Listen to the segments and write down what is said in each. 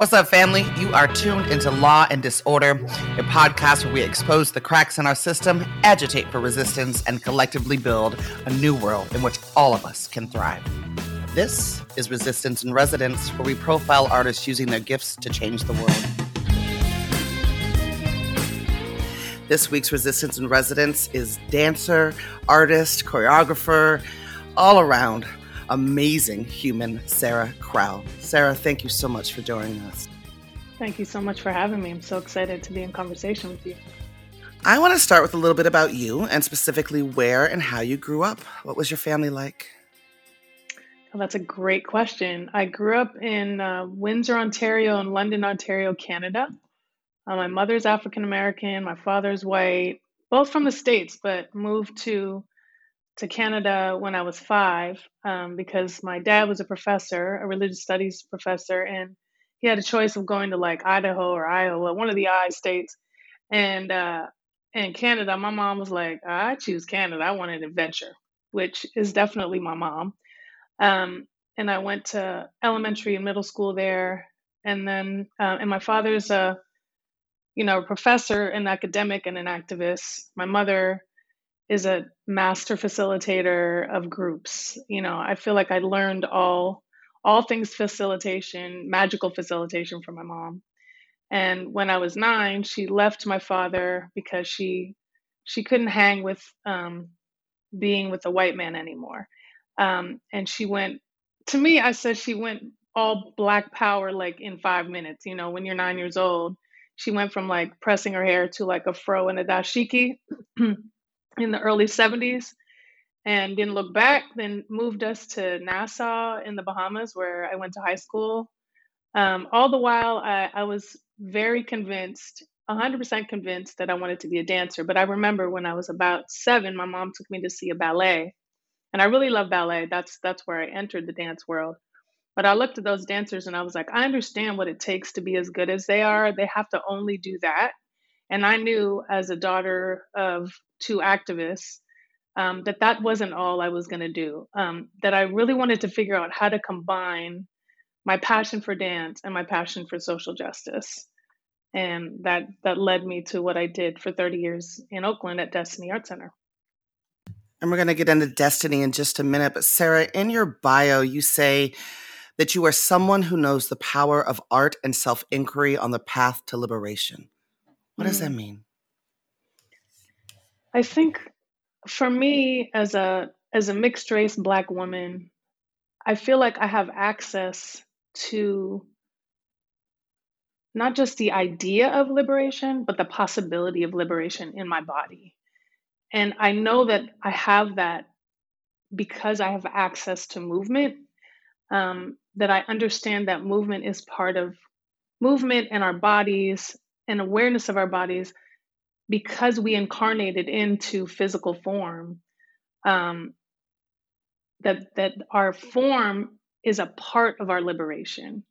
What's up, family? You are tuned into Law and Disorder, a podcast where we expose the cracks in our system, agitate for resistance, and collectively build a new world in which all of us can thrive. This is Resistance in Residence, where we profile artists using their gifts to change the world. This week's Resistance in Residence is dancer, artist, choreographer, all around amazing human, Sarah Crowell. Sarah, thank you so much for joining us. Thank you so much for having me. I'm so excited to be in conversation with you. I want to start with a little bit about you and specifically where and how you grew up. What was your family like? Well, that's a great question. I grew up in uh, Windsor, Ontario, and London, Ontario, Canada. Uh, my mother's African American, my father's white, both from the States, but moved to to Canada when I was five um, because my dad was a professor, a religious studies professor, and he had a choice of going to like Idaho or Iowa, one of the I states. And uh, in Canada, my mom was like, I choose Canada. I want an adventure, which is definitely my mom. Um, and I went to elementary and middle school there. And then, uh, and my father's a, you know, a professor, an academic, and an activist. My mother is a master facilitator of groups. You know, I feel like I learned all all things facilitation, magical facilitation from my mom. And when I was nine, she left my father because she she couldn't hang with um, being with a white man anymore. Um, and she went to me. I said she went all black power like in five minutes. You know, when you're nine years old, she went from like pressing her hair to like a fro and a dashiki. in the early 70s and didn't look back. Then moved us to Nassau in the Bahamas, where I went to high school. Um, all the while, I, I was very convinced, 100% convinced that I wanted to be a dancer. But I remember when I was about seven, my mom took me to see a ballet, and I really love ballet. That's that's where I entered the dance world. But I looked at those dancers and I was like, I understand what it takes to be as good as they are. They have to only do that. And I knew as a daughter of two activists um, that that wasn't all I was going to do. Um, that I really wanted to figure out how to combine my passion for dance and my passion for social justice. And that that led me to what I did for 30 years in Oakland at Destiny Art Center. And we're going to get into Destiny in just a minute. But Sarah, in your bio, you say that you are someone who knows the power of art and self inquiry on the path to liberation. What does that mm. mean? I think for me as a as a mixed race black woman, I feel like I have access to not just the idea of liberation, but the possibility of liberation in my body. And I know that I have that because I have access to movement, um, that I understand that movement is part of movement and our bodies and awareness of our bodies because we incarnated into physical form um, that that our form is a part of our liberation.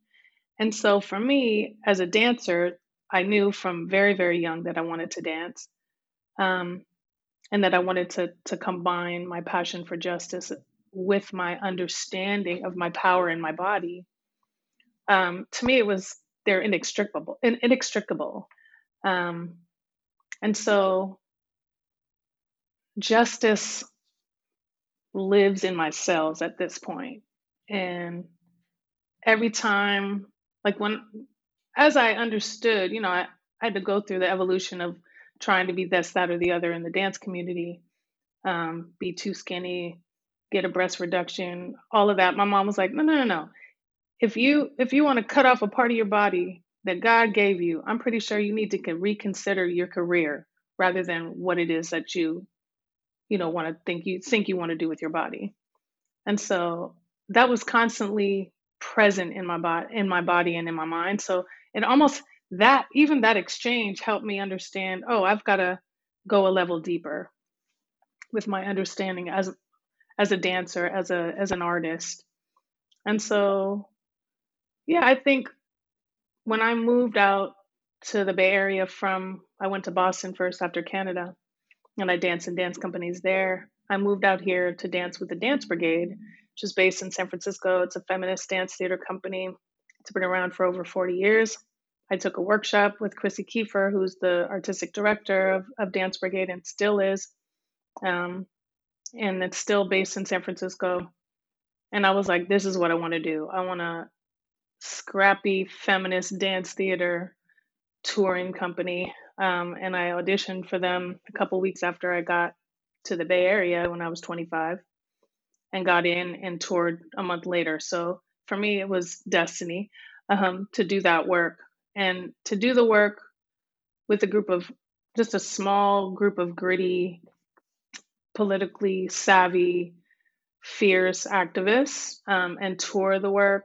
And so for me as a dancer i knew from very very young that i wanted to dance um, and that i wanted to to combine my passion for justice with my understanding of my power in my body. Um, to me it was they're inextricable inextricable. Um, and so justice lives in my cells at this point. And every time, like when, as I understood, you know, I, I had to go through the evolution of trying to be this, that, or the other in the dance community, um, be too skinny, get a breast reduction, all of that. My mom was like, no, no, no, no. If you if you want to cut off a part of your body that God gave you, I'm pretty sure you need to reconsider your career rather than what it is that you, you know, want to think you think you want to do with your body. And so that was constantly present in my body, in my body and in my mind. So it almost that even that exchange helped me understand. Oh, I've got to go a level deeper with my understanding as as a dancer, as a as an artist. And so, yeah, I think when I moved out to the Bay Area from, I went to Boston first after Canada, and I danced in dance companies there. I moved out here to dance with the Dance Brigade, which is based in San Francisco. It's a feminist dance theater company. It's been around for over 40 years. I took a workshop with Krissy Keefer, who's the artistic director of, of Dance Brigade and still is. Um, and it's still based in San Francisco. And I was like, this is what I want to do. I want a scrappy feminist dance theater touring company. Um, and I auditioned for them a couple weeks after I got to the Bay Area when I was 25 and got in and toured a month later. So for me, it was destiny um, to do that work and to do the work with a group of just a small group of gritty, politically savvy, fierce activists um, and tour the work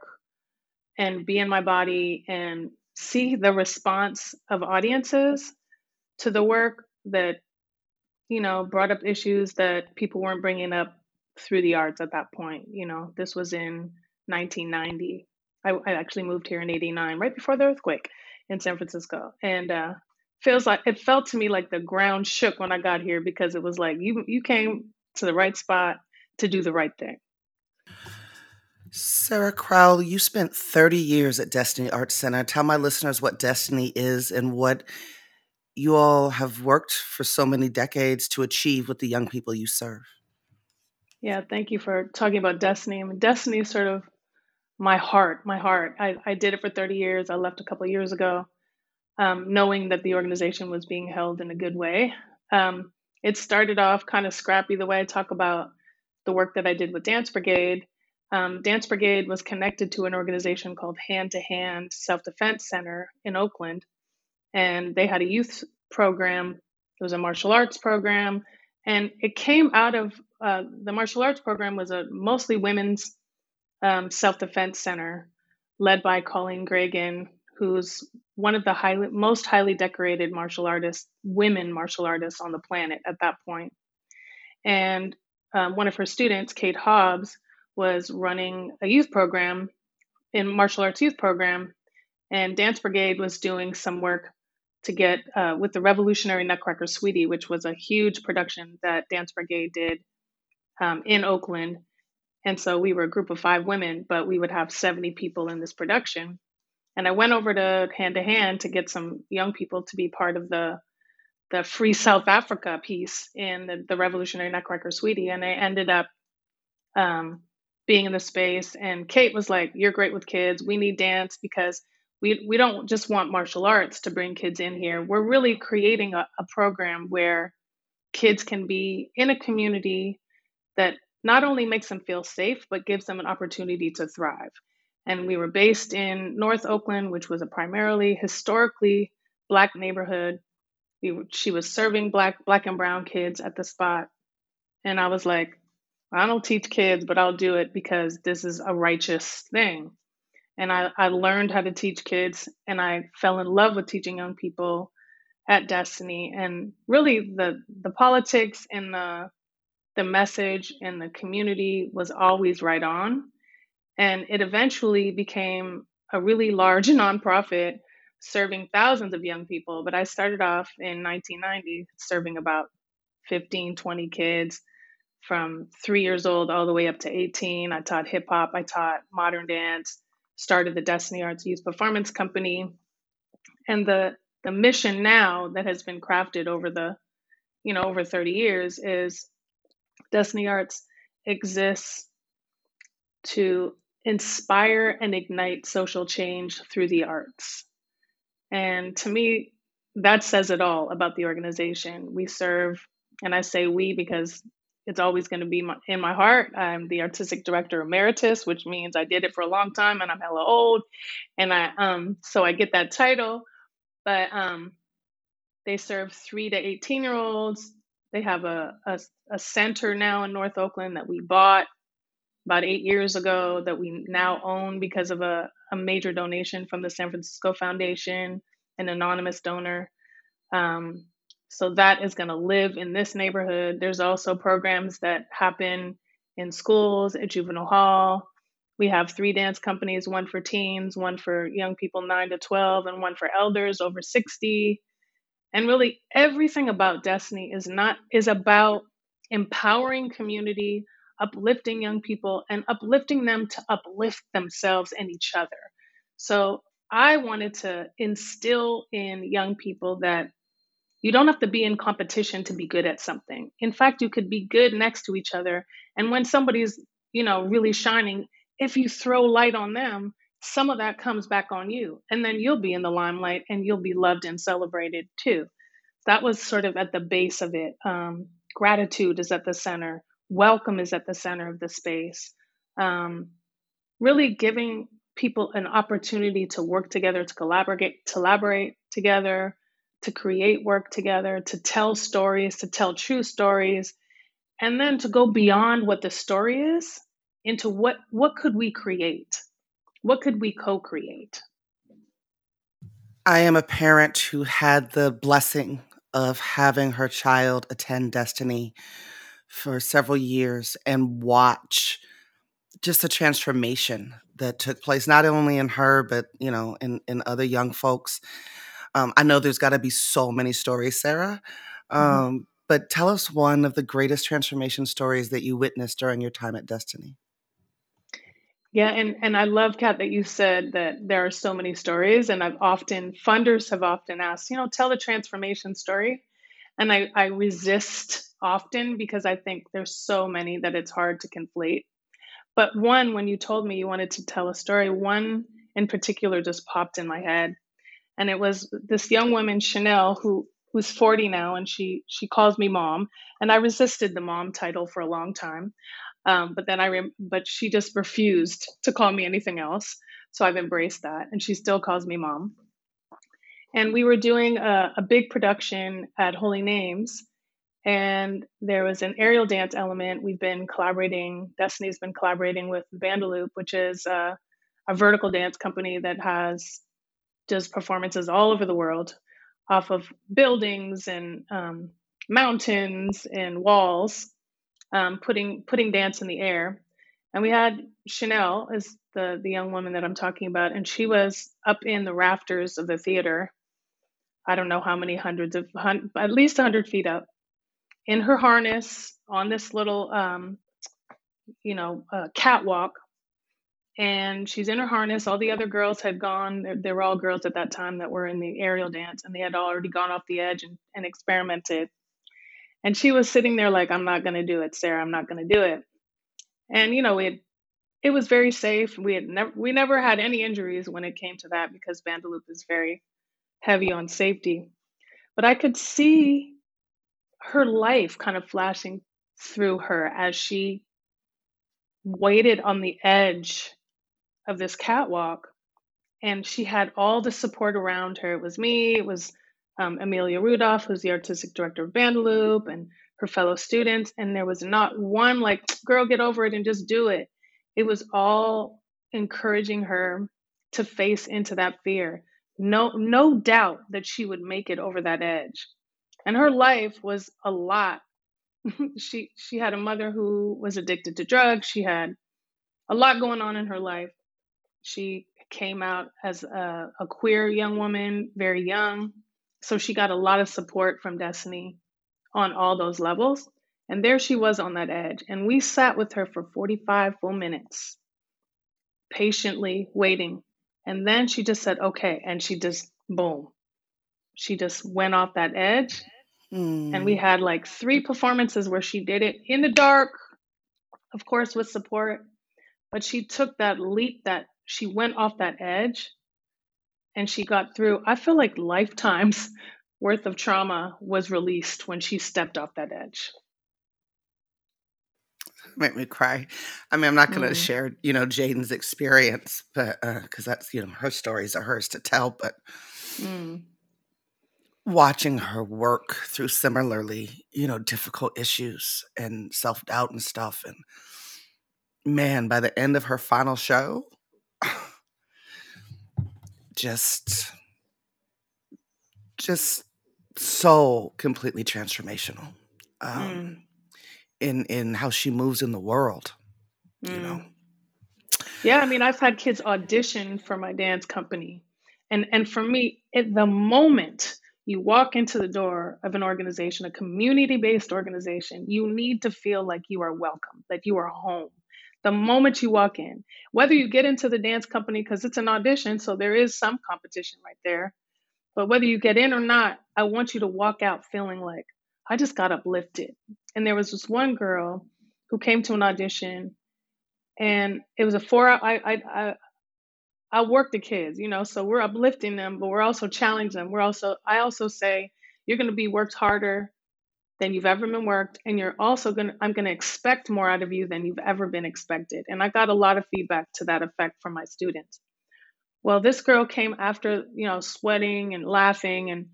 and be in my body and see the response of audiences to the work that you know brought up issues that people weren't bringing up through the arts at that point. You know this was in 1990 i, I actually moved here in 89 right before the earthquake in san francisco. And uh feels like it felt to me like the ground shook when i got here because it was like you you came to the right spot to do the right thing Sarah Crowell, you spent 30 years at Destiny Arts Center. Tell my listeners what Destiny is and what you all have worked for so many decades to achieve with the young people you serve. Yeah, thank you for talking about Destiny. I mean, Destiny is sort of my heart, my heart. I, I did it for 30 years. I left a couple years ago, um, knowing that the organization was being held in a good way. Um, it started off kind of scrappy the way I talk about the work that I did with Dance Brigade um, Dance Brigade was connected to an organization called Hand to Hand Self Defense Center in Oakland. And they had a youth program, it was a martial arts program. And it came out of uh, the martial arts program was a mostly women's um, self defense center led by Coleen Gragen, who's one of the highly, most highly decorated martial artists, women martial artists on the planet at that point. And um, one of her students, Kate Hobbs, was running a youth program in martial arts youth program and dance brigade was doing some work to get uh, with the revolutionary nutcracker sweetie which was a huge production that dance brigade did um, in oakland. And so we were a group of five women but we would have 70 people in this production. And i went over to hand to hand to get some young people to be part of the the free south africa piece in the, the revolutionary nutcracker sweetie. And i ended up um, being in the space. And Kate was like, You're great with kids. We need dance because we, we don't just want martial arts to bring kids in here. We're really creating a, a program where kids can be in a community that not only makes them feel safe, but gives them an opportunity to thrive. And we were based in North Oakland, which was a primarily historically Black neighborhood. We, she was serving Black, Black and Brown kids at the spot. And I was like, I don't teach kids, but I'll do it because this is a righteous thing. And I, I learned how to teach kids and I fell in love with teaching young people at Destiny. And really the the politics and the the message and the community was always right on. And it eventually became a really large nonprofit serving thousands of young people. But I started off in 1990 serving about 15, 20 kids from three years old all the way up to 18. I taught hip hop, I taught modern dance, started the Destiny Arts Youth Performance Company. And the the mission now that has been crafted over the, you know, over 30 years is Destiny Arts exists to inspire and ignite social change through the arts. And to me, that says it all about the organization. We serve, and I say we because it's always going to be my, in my heart. I'm the artistic director emeritus, which means I did it for a long time and I'm hella old. And I um so I get that title. But um they serve three to 18 year olds. They have a, a, a center now in North Oakland that we bought about eight years ago that we now own because of a, a major donation from the San Francisco Foundation, an anonymous donor. Um, so that is going to live in this neighborhood. There's also programs that happen in schools, at juvenile hall. We have three dance companies one for teens, one for young people 9 to 12, and one for elders over 60. And really everything about Destiny is not is about empowering community, uplifting young people and uplifting them to uplift themselves and each other. So I wanted to instill in young people that you don't have to be in competition to be good at something. In fact, you could be good next to each other. And when somebody's, you know, really shining, if you throw light on them, some of that comes back on you. And then you'll be in the limelight and you'll be loved and celebrated too. That was sort of at the base of it. Um, gratitude is at the center, welcome is at the center of the space. Um, really giving people an opportunity to work together, to collaborate, to collaborate together, to create work together, to tell stories, to tell true stories, and then to go beyond what the story is into what what could we create? What could we co-create? I am a parent who had the blessing of having her child attend Destiny for several years and watch just the transformation that took place not only in her but you know in in other young folks um, i know there's got to be so many stories sarah mm-hmm. um, mm-hmm. but tell us one of the greatest transformation stories that you witnessed during your time at destiny yeah and and i love kat that you said that there are so many stories and i've often funders have often asked you know tell the transformation story and i i resist often because i think there's so many that it's hard to conflate but one, when you told me you wanted to tell a story, one in particular just popped in my head. And it was this young woman, Chanel, who who's 40 now, and she she calls me mom. And I resisted the mom title for a long time. Um, but then I, rem- but she just refused to call me anything else. So I've embraced that, and she still calls me mom. And we were doing a, a big production at Holy Names, and there was an aerial dance element. We've been collaborating, Destiny's been collaborating with Bandaloop, which is a vertical dance company that has does performances all over the world off of buildings and um, mountains and walls, um, putting putting dance in the air. And we had Chanel is the the young woman that I'm talking about, and she was up in the rafters of the theater. I don't know how many hundreds of hun- at least 100 feet up, in her harness on this little, um, you know, uh, catwalk. And she's in her harness. All the other girls had gone. they were all girls at that time that were in the aerial dance, and they had already gone off the edge and, and experimented. And she was sitting there like, "I'm not going to do it, Sarah. I'm not going to do it." And you know, it it was very safe. We had never we never had any injuries when it came to that because Bandaloop is very heavy on safety. But I could see her life kind of flashing through her as she waited on the edge of this catwalk and she had all the support around her. It was me, it was um, Amelia Rudolph, who's the artistic director of Bandaloop, and her fellow students. And there was not one like, girl, get over it and just do it. It was all encouraging her to face into that fear. No, no doubt that she would make it over that edge and her life was a lot she she had a mother who was addicted to drugs she had a lot going on in her life she came out as a, a queer young woman very young. So she got a lot of support from destiny on all those levels. And there she was on that edge. And we sat with her for 45 full minutes patiently waiting. And then she just said okay. And she just boom she just went off that edge. Mm. And we had like three performances where she did it in the dark, of course, with support. But she took that leap that she went off that edge and she got through. I feel like lifetimes worth of trauma was released when she stepped off that edge. Make me cry. I mean, I'm not going to mm. share, you know, Jaden's experience, but because uh, that's, you know, her stories are hers to tell. But mm watching her work through similarly, you know, difficult issues and self doubt and stuff. And man, by the end of her final show, just, just so completely transformational um, mm. in in how she moves in the world. Mm. You know. Yeah, I mean, I've had kids audition for my dance company, and and for me, at the moment you walk into the door of an organization, a community based organization, you need to feel like you are welcome, that you are home, The moment you walk in, whether you get into the dance company because it's an audition, so there is some competition right there, but whether you get in or not, I want you to walk out feeling like I just got uplifted. And there was this one girl who came to an audition, and it was a four. I I I, I work the kids, you know, so we're uplifting them, but we're also challenging them. We're also I also say you're going to be worked harder than you've ever been worked and you're also going to i'm going to expect more out of you than you've ever been expected. And i got a lot of feedback to that effect from my students. Well this girl came after you know sweating and laughing and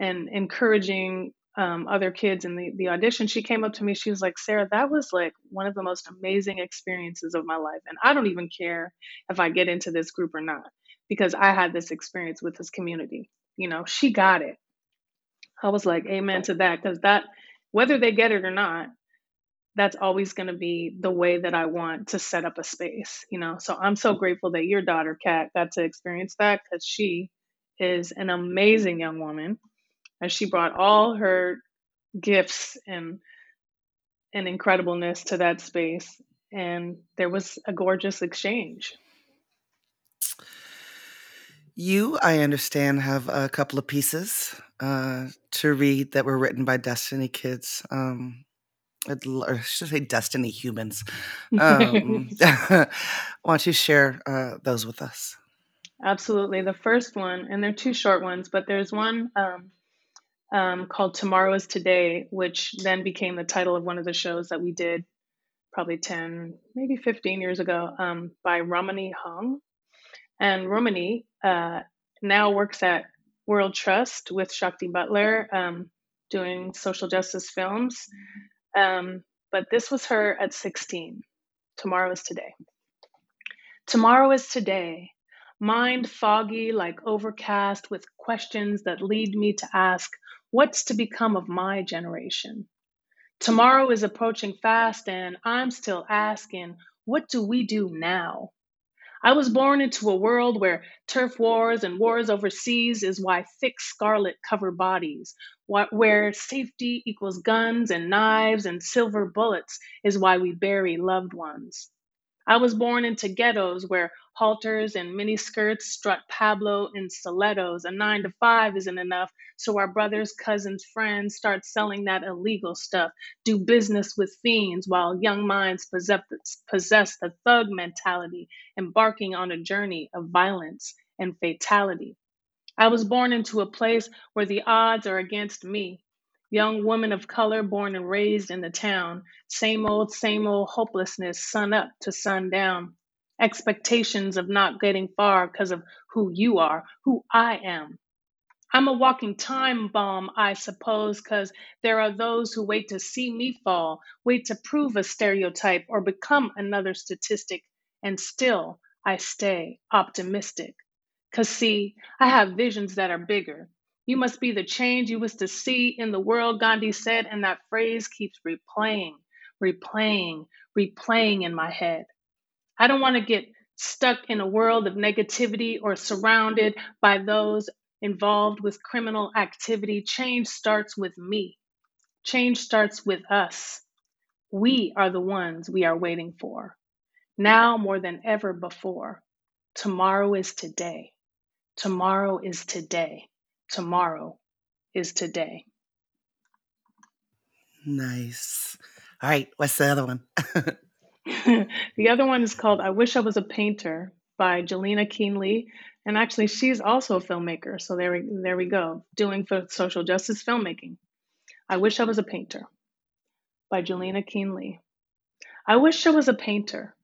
and encouraging um, other kids in the, the audition. She came up to me she was like sarah that was like one of the most amazing experiences of my life and i don't even care if i get into this group or not because i had this experience with this community. You know she got it i was like amen to that because that whether they get it or not that's always going to be the way that I want to set up a space, you know. So I'm so grateful that your daughter Kat got to experience that because she is an amazing young woman, and she brought all her gifts and and incredibleness to that space, and there was a gorgeous exchange. You, I understand, have a couple of pieces uh, to read that were written by Destiny Kids. Um, or I should say Destiny Humans. Um, why don't you share uh, those with us? Absolutely. The first one, and they're two short ones, but there's one um, um, called Tomorrow is Today, which then became the title of one of the shows that we did probably 10, maybe 15 years ago um, by Ramani Hung. And Ramani uh, now works at World Trust with Shakti Butler um, doing social justice films. Um, but this was her at 16. Tomorrow is today. Tomorrow is today. Mind foggy like overcast with questions that lead me to ask what's to become of my generation? Tomorrow is approaching fast, and I'm still asking what do we do now? I was born into a world where turf wars and wars overseas is why thick scarlet cover bodies, where safety equals guns and knives and silver bullets is why we bury loved ones. I was born into ghettos where halters and miniskirts strut Pablo in stilettos. A nine to five isn't enough, so our brothers, cousins, friends start selling that illegal stuff, do business with fiends while young minds possess, possess the thug mentality, embarking on a journey of violence and fatality. I was born into a place where the odds are against me, Young woman of color born and raised in the town. Same old, same old hopelessness, sun up to sun down. Expectations of not getting far because of who you are, who I am. I'm a walking time bomb, I suppose, because there are those who wait to see me fall, wait to prove a stereotype or become another statistic, and still I stay optimistic. Because, see, I have visions that are bigger, you must be the change you wish to see in the world, Gandhi said, and that phrase keeps replaying, replaying, replaying in my head. I don't want to get stuck in a world of negativity or surrounded by those involved with criminal activity. Change starts with me. Change starts with us. We are the ones we are waiting for. Now more than ever before. Tomorrow is today. Tomorrow is today tomorrow is today. Nice. All right, what's the other one? the other one is called I Wish I Was a Painter by Jelena Keenly. And actually, she's also a filmmaker. So there we, there we go, doing for social justice filmmaking. I Wish I Was a Painter by Jelena Keenly. I wish I was a painter.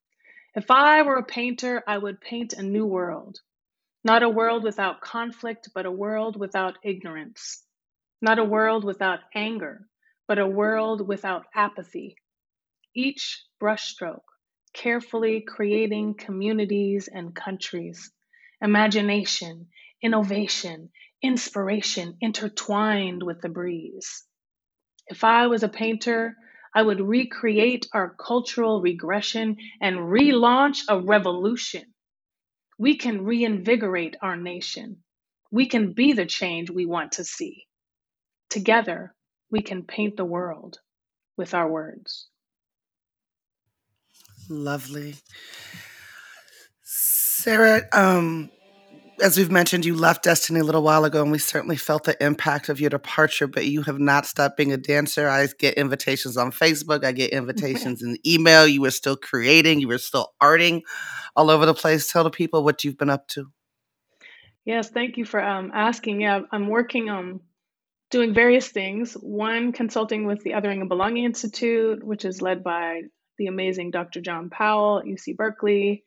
If I were a painter, I would paint a new world, not a world without conflict, but a world without ignorance. Not a world without anger, but a world without apathy. Each brushstroke, carefully creating communities and countries. Imagination, innovation, inspiration intertwined with the breeze. If I was a painter, I would recreate our cultural regression and relaunch a revolution we can reinvigorate our nation. We can be the change we want to see. Together, we can paint the world with our words. Lovely. Sarah, um, as we've mentioned, you left Destiny a little while ago, and we certainly felt the impact of your departure, but you have not stopped being a dancer. I get invitations on Facebook, I get invitations in email. You were still creating, you were still arting all over the place. Tell the people what you've been up to. Yes, thank you for um, asking. Yeah, I'm working on doing various things. One, consulting with the Othering and Belonging Institute, which is led by the amazing Dr. John Powell at UC Berkeley.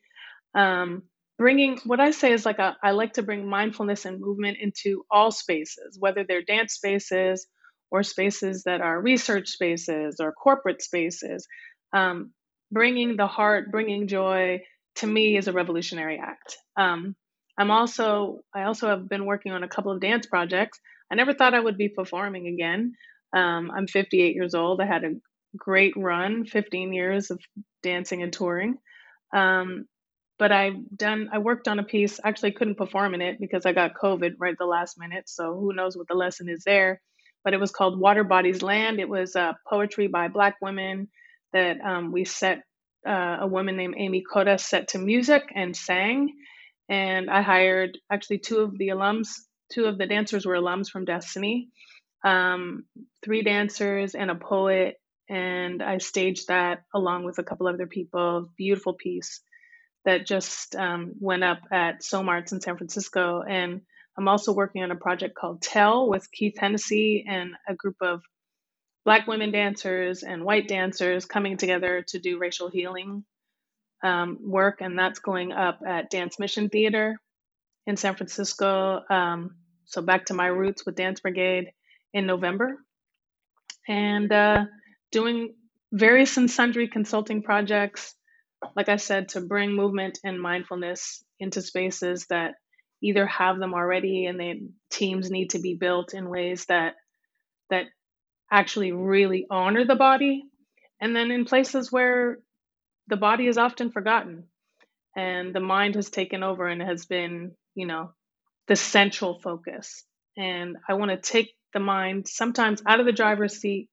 Um, bringing what I say is like a, I like to bring mindfulness and movement into all spaces, whether they're dance spaces or spaces that are research spaces or corporate spaces. Um, bringing the heart, bringing joy, to me is a revolutionary act. Um, I'm also I also have been working on a couple of dance projects. I never thought I would be performing again. Um, I'm 58 years old. I had a great run, 15 years of dancing and touring. Um, but I've done, I worked on a piece, actually couldn't perform in it because I got COVID right the last minute. So who knows what the lesson is there. But it was called Water Bodies Land. It was uh, poetry by Black women that um, we set, uh, a woman named Amy Cota set to music and sang. And I hired actually two of the alums, two of the dancers were alums from Destiny, um, three dancers and a poet. And I staged that along with a couple other people. Beautiful piece that just um, went up at SOMARTS in San Francisco. And I'm also working on a project called Tell with Keith Hennessy and a group of Black women dancers and white dancers coming together to do racial healing um, work. And that's going up at Dance Mission Theater in San Francisco. Um, so back to my roots with Dance Brigade in November. And uh, doing various and sundry consulting projects like I said, to bring movement and mindfulness into spaces that either have them already and the teams need to be built in ways that that actually really honor the body. And then in places where the body is often forgotten and the mind has taken over and has been you know the central focus. And i want to take the mind sometimes out of the driver's seat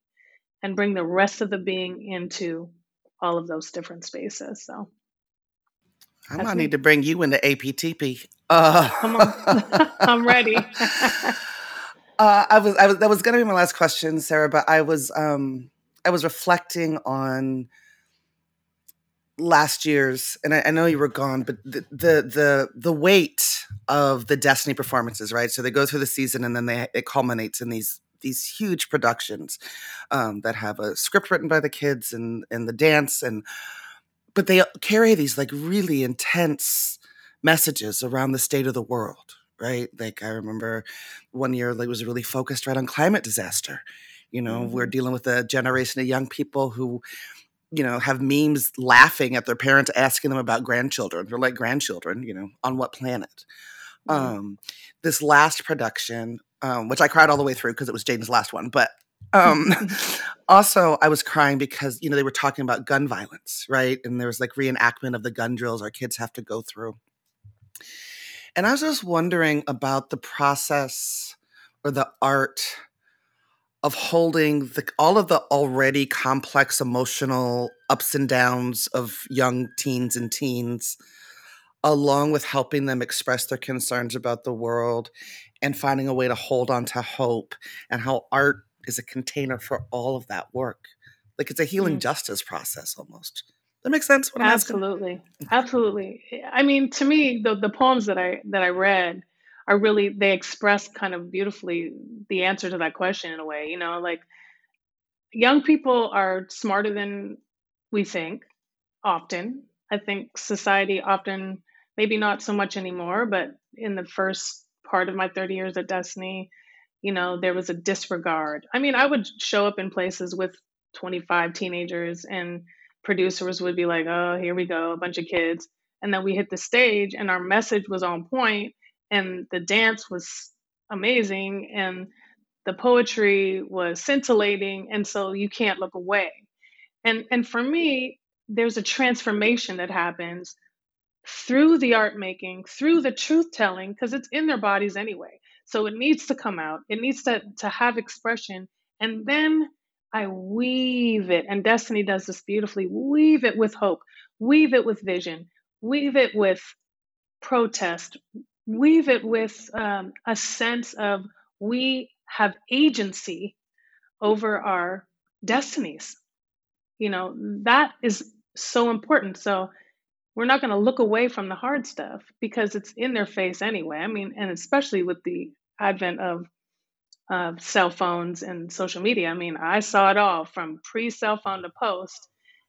and bring the rest of the being into all of those different spaces. So I might need to bring you into APTP. Uh, Come on, I'm ready. uh, I was, I was, that was going to be my last question, Sarah, but I was, um, I was reflecting on last year's, and I, I know you were gone, but the, the, the, the weight of the Destiny performances, right? So they go through the season and then they, it culminates in these these huge productions um, that have a script written by the kids and and the dance and but they carry these like really intense messages around the state of the world right like i remember one year like was really focused right on climate disaster you know mm-hmm. we're dealing with a generation of young people who you know have memes laughing at their parents asking them about grandchildren they're like grandchildren you know on what planet mm-hmm. um this last production um, which I cried all the way through because it was Jaden's last one. But um, also, I was crying because you know they were talking about gun violence, right? And there was like reenactment of the gun drills our kids have to go through. And I was just wondering about the process or the art of holding the, all of the already complex emotional ups and downs of young teens and teens along with helping them express their concerns about the world and finding a way to hold on to hope and how art is a container for all of that work. Like it's a healing mm. justice process almost. That makes sense. What I'm Absolutely, asking? absolutely. I mean, to me, the the poems that I that I read are really they express kind of beautifully the answer to that question in a way. You know, like young people are smarter than we think. Often, I think society often, maybe not so much anymore, but in the first part of my 30 years at Destiny, you know, there was a disregard. I mean, I would show up in places with 25 teenagers and producers would be like, oh, here we go, a bunch of kids. And then we hit the stage and our message was on point and the dance was amazing and the poetry was scintillating and so you can't look away. And and for me, there's a transformation that happens through the art making, through the truth telling, because it's in their bodies anyway. So it needs to come out. It needs to, to have expression. And then I weave it, and Destiny does this beautifully weave it with hope. weave it with vision, weave it with protest, weave it with um, a sense of we have agency over our destinies. You know, that is so important. So we're not going to look away from the hard stuff because it's in their face anyway. I mean, and especially with the advent of uh, cell phones and social media. I mean, I saw it all from pre cell phone to post.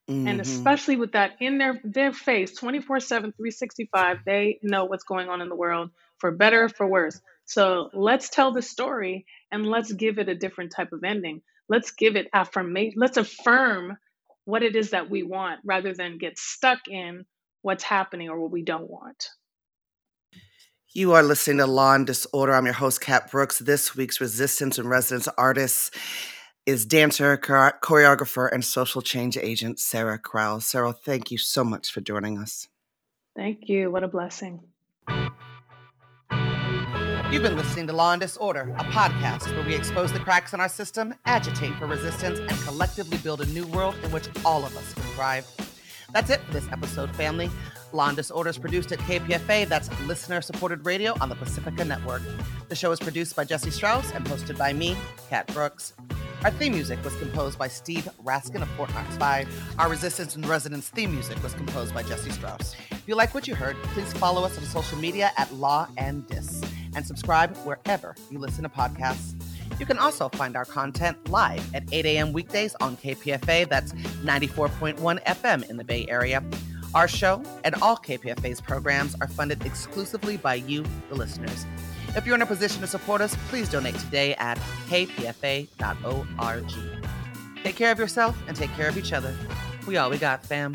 Mm-hmm. And especially with that in their, their face 24 7, 365, they know what's going on in the world for better, for worse. So let's tell the story and let's give it a different type of ending. Let's give it affirmation. Let's affirm what it is that we want rather than get stuck in what's happening or what we don't want. You are listening to Law and Disorder. I'm your host, Kat Brooks. This week's Resistance and Residence artist is dancer, choreographer, and social change agent Sarah Crowell. Sarah, thank you so much for joining us. Thank you. What a blessing. You've been listening to Law and Disorder, a podcast where we expose the cracks in our system, agitate for resistance, and collectively build a new world in which all of us can thrive. That's it for this episode, family. Law and Disorder is produced at KPFA, that's listener supported radio on the Pacifica Network. The show is produced by Jesse Strauss and hosted by me, Kat Brooks. Our theme music was composed by Steve Raskin of Fort Knox 5. Our Resistance and Residence theme music was composed by Jesse Strauss. If you like what you heard, please follow us on social media at Law and Dis and subscribe wherever you listen to podcasts. You can also find our content live at 8 a.m. weekdays on KPFA. That's 94.1 FM in the Bay Area. Our show and all KPFA's programs are funded exclusively by you, the listeners. If you're in a position to support us, please donate today at kpfa.org. Take care of yourself and take care of each other. We all we got, fam.